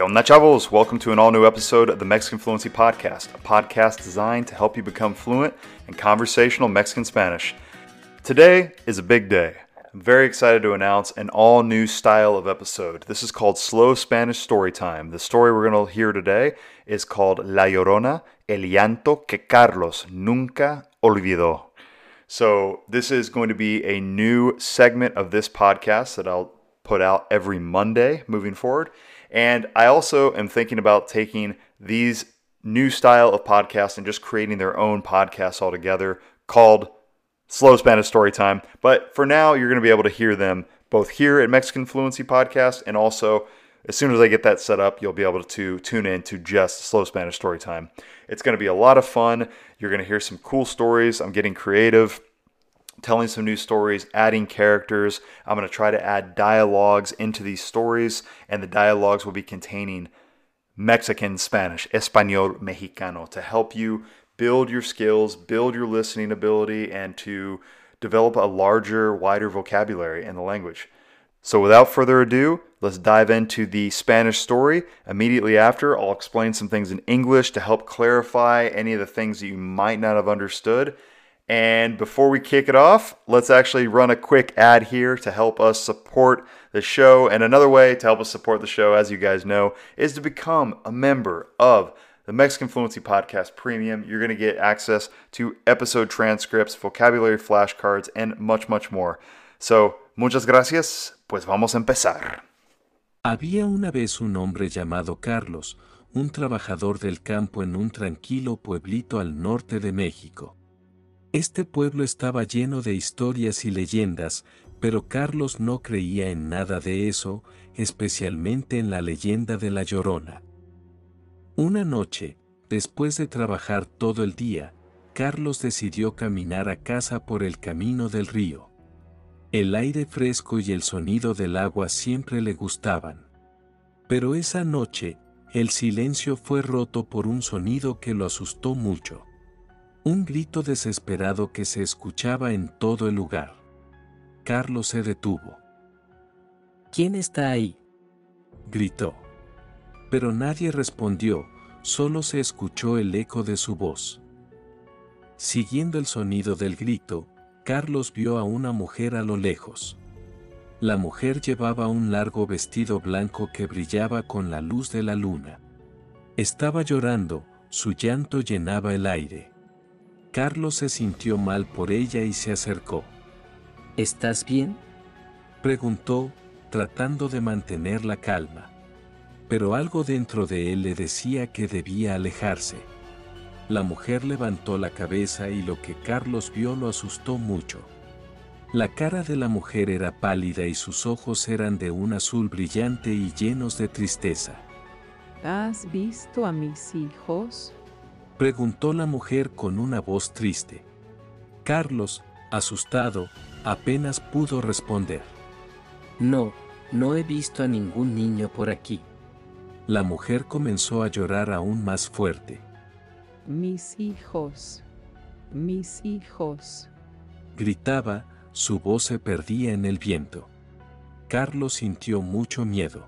Que onda, chavos? Welcome to an all new episode of the Mexican Fluency Podcast, a podcast designed to help you become fluent in conversational Mexican Spanish. Today is a big day. I'm very excited to announce an all new style of episode. This is called Slow Spanish Story Time. The story we're going to hear today is called La Llorona, el llanto que Carlos nunca olvidó. So, this is going to be a new segment of this podcast that I'll put out every Monday moving forward. And I also am thinking about taking these new style of podcasts and just creating their own podcast altogether called Slow Spanish Story Time. But for now, you're going to be able to hear them both here at Mexican Fluency Podcast and also as soon as I get that set up, you'll be able to tune in to just Slow Spanish Story Time. It's going to be a lot of fun. You're going to hear some cool stories. I'm getting creative, telling some new stories, adding characters. I'm going to try to add dialogues into these stories, and the dialogues will be containing Mexican Spanish, Espanol Mexicano, to help you build your skills, build your listening ability, and to develop a larger, wider vocabulary in the language. So, without further ado, let's dive into the Spanish story. Immediately after, I'll explain some things in English to help clarify any of the things that you might not have understood. And before we kick it off, let's actually run a quick ad here to help us support the show. And another way to help us support the show, as you guys know, is to become a member of the Mexican Fluency Podcast Premium. You're going to get access to episode transcripts, vocabulary flashcards, and much, much more. So, muchas gracias. Pues vamos a empezar. Había una vez un hombre llamado Carlos, un trabajador del campo en un tranquilo pueblito al norte de México. Este pueblo estaba lleno de historias y leyendas, pero Carlos no creía en nada de eso, especialmente en la leyenda de la Llorona. Una noche, después de trabajar todo el día, Carlos decidió caminar a casa por el camino del río. El aire fresco y el sonido del agua siempre le gustaban. Pero esa noche, el silencio fue roto por un sonido que lo asustó mucho. Un grito desesperado que se escuchaba en todo el lugar. Carlos se detuvo. ¿Quién está ahí? Gritó. Pero nadie respondió, solo se escuchó el eco de su voz. Siguiendo el sonido del grito, Carlos vio a una mujer a lo lejos. La mujer llevaba un largo vestido blanco que brillaba con la luz de la luna. Estaba llorando, su llanto llenaba el aire. Carlos se sintió mal por ella y se acercó. ¿Estás bien? Preguntó, tratando de mantener la calma. Pero algo dentro de él le decía que debía alejarse. La mujer levantó la cabeza y lo que Carlos vio lo asustó mucho. La cara de la mujer era pálida y sus ojos eran de un azul brillante y llenos de tristeza. ¿Has visto a mis hijos? Preguntó la mujer con una voz triste. Carlos, asustado, apenas pudo responder. No, no he visto a ningún niño por aquí. La mujer comenzó a llorar aún más fuerte. Mis hijos, mis hijos. Gritaba, su voz se perdía en el viento. Carlos sintió mucho miedo.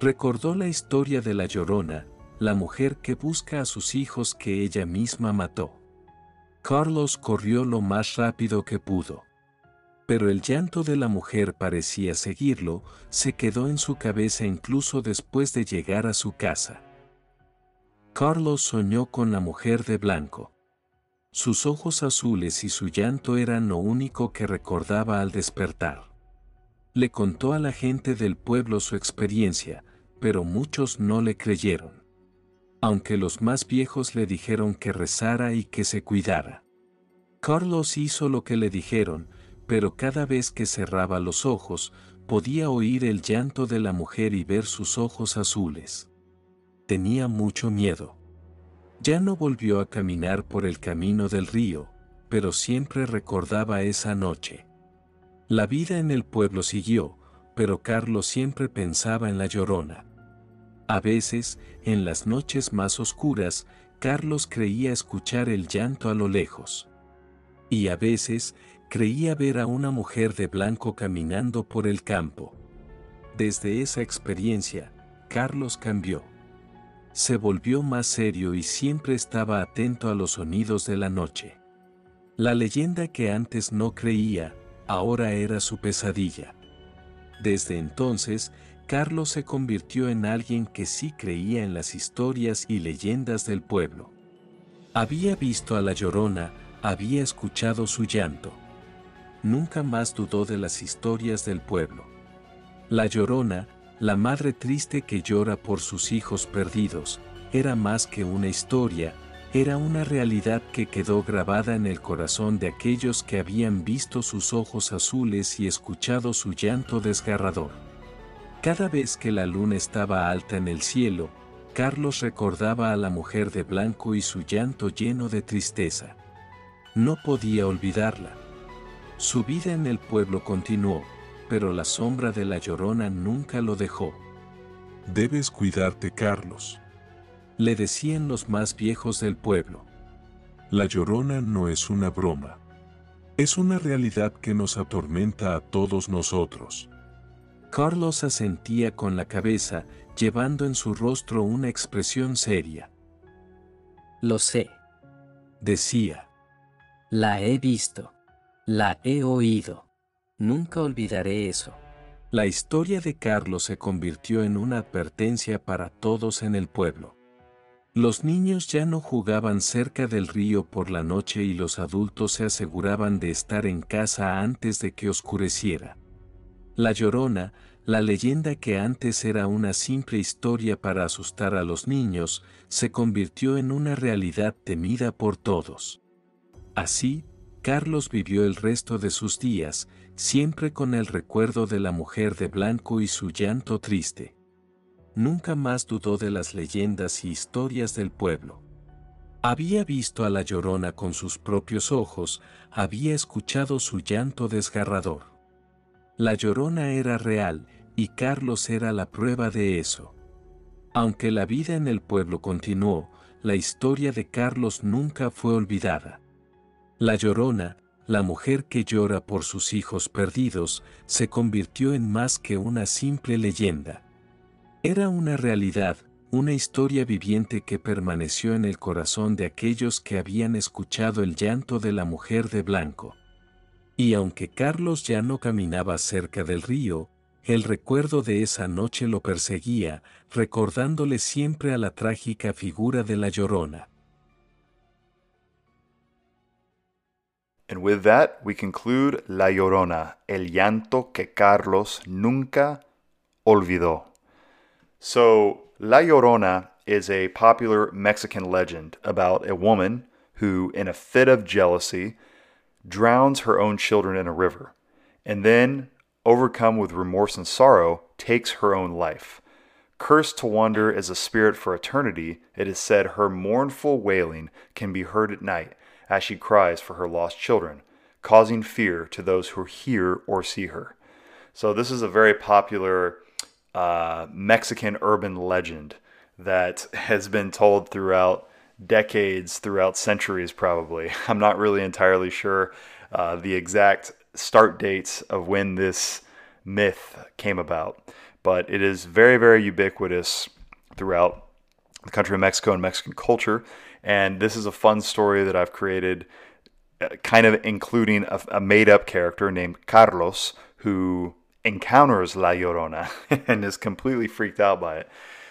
Recordó la historia de la llorona, la mujer que busca a sus hijos que ella misma mató. Carlos corrió lo más rápido que pudo. Pero el llanto de la mujer parecía seguirlo, se quedó en su cabeza incluso después de llegar a su casa. Carlos soñó con la mujer de blanco. Sus ojos azules y su llanto eran lo único que recordaba al despertar. Le contó a la gente del pueblo su experiencia, pero muchos no le creyeron. Aunque los más viejos le dijeron que rezara y que se cuidara. Carlos hizo lo que le dijeron, pero cada vez que cerraba los ojos, podía oír el llanto de la mujer y ver sus ojos azules tenía mucho miedo. Ya no volvió a caminar por el camino del río, pero siempre recordaba esa noche. La vida en el pueblo siguió, pero Carlos siempre pensaba en la llorona. A veces, en las noches más oscuras, Carlos creía escuchar el llanto a lo lejos. Y a veces, creía ver a una mujer de blanco caminando por el campo. Desde esa experiencia, Carlos cambió. Se volvió más serio y siempre estaba atento a los sonidos de la noche. La leyenda que antes no creía, ahora era su pesadilla. Desde entonces, Carlos se convirtió en alguien que sí creía en las historias y leyendas del pueblo. Había visto a la llorona, había escuchado su llanto. Nunca más dudó de las historias del pueblo. La llorona, la madre triste que llora por sus hijos perdidos, era más que una historia, era una realidad que quedó grabada en el corazón de aquellos que habían visto sus ojos azules y escuchado su llanto desgarrador. Cada vez que la luna estaba alta en el cielo, Carlos recordaba a la mujer de blanco y su llanto lleno de tristeza. No podía olvidarla. Su vida en el pueblo continuó, pero la sombra de la llorona nunca lo dejó. Debes cuidarte, Carlos. Le decían los más viejos del pueblo. La llorona no es una broma. Es una realidad que nos atormenta a todos nosotros. Carlos asentía con la cabeza, llevando en su rostro una expresión seria. Lo sé. Decía. La he visto. La he oído. Nunca olvidaré eso. La historia de Carlos se convirtió en una advertencia para todos en el pueblo. Los niños ya no jugaban cerca del río por la noche y los adultos se aseguraban de estar en casa antes de que oscureciera. La Llorona, la leyenda que antes era una simple historia para asustar a los niños, se convirtió en una realidad temida por todos. Así, Carlos vivió el resto de sus días, siempre con el recuerdo de la mujer de blanco y su llanto triste. Nunca más dudó de las leyendas y historias del pueblo. Había visto a la llorona con sus propios ojos, había escuchado su llanto desgarrador. La llorona era real, y Carlos era la prueba de eso. Aunque la vida en el pueblo continuó, la historia de Carlos nunca fue olvidada. La llorona, la mujer que llora por sus hijos perdidos, se convirtió en más que una simple leyenda. Era una realidad, una historia viviente que permaneció en el corazón de aquellos que habían escuchado el llanto de la mujer de blanco. Y aunque Carlos ya no caminaba cerca del río, el recuerdo de esa noche lo perseguía, recordándole siempre a la trágica figura de la llorona. And with that, we conclude La Llorona, el llanto que Carlos nunca olvidó. So, La Llorona is a popular Mexican legend about a woman who, in a fit of jealousy, drowns her own children in a river, and then, overcome with remorse and sorrow, takes her own life. Cursed to wander as a spirit for eternity, it is said her mournful wailing can be heard at night as she cries for her lost children, causing fear to those who hear or see her. So, this is a very popular uh, Mexican urban legend that has been told throughout decades, throughout centuries, probably. I'm not really entirely sure uh, the exact start dates of when this myth came about, but it is very, very ubiquitous throughout the country of Mexico and Mexican culture. And this is a fun story that I've created, uh, kind of including a, a made up character named Carlos who encounters La Llorona and is completely freaked out by it.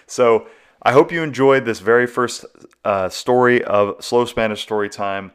So, I hope you enjoyed this very first uh, story of Slow Spanish Story Time.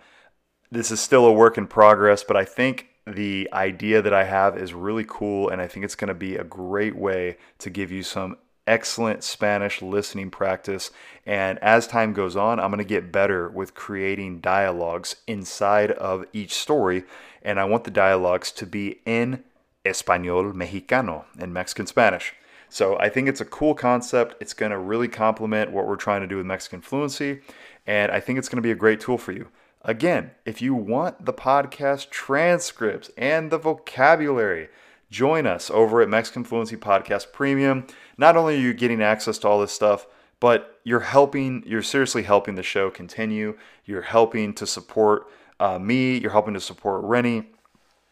This is still a work in progress, but I think the idea that I have is really cool, and I think it's going to be a great way to give you some excellent Spanish listening practice. And as time goes on, I'm going to get better with creating dialogues inside of each story, and I want the dialogues to be in Español Mexicano, in Mexican Spanish. So I think it's a cool concept. It's going to really complement what we're trying to do with Mexican fluency, and I think it's going to be a great tool for you. Again, if you want the podcast transcripts and the vocabulary, join us over at Mexican Fluency Podcast Premium. Not only are you getting access to all this stuff, but you're helping, you're seriously helping the show continue. You're helping to support uh, me, you're helping to support Rennie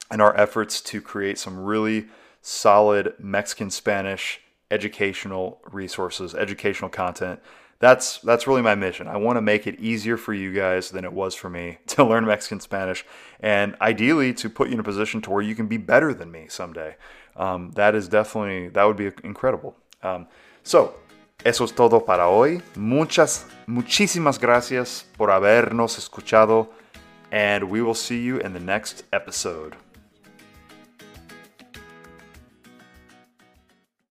and our efforts to create some really solid Mexican Spanish educational resources, educational content. That's that's really my mission. I want to make it easier for you guys than it was for me to learn Mexican Spanish, and ideally to put you in a position to where you can be better than me someday. Um, that is definitely that would be incredible. Um, so eso es todo para hoy. Muchas muchísimas gracias por habernos escuchado, and we will see you in the next episode.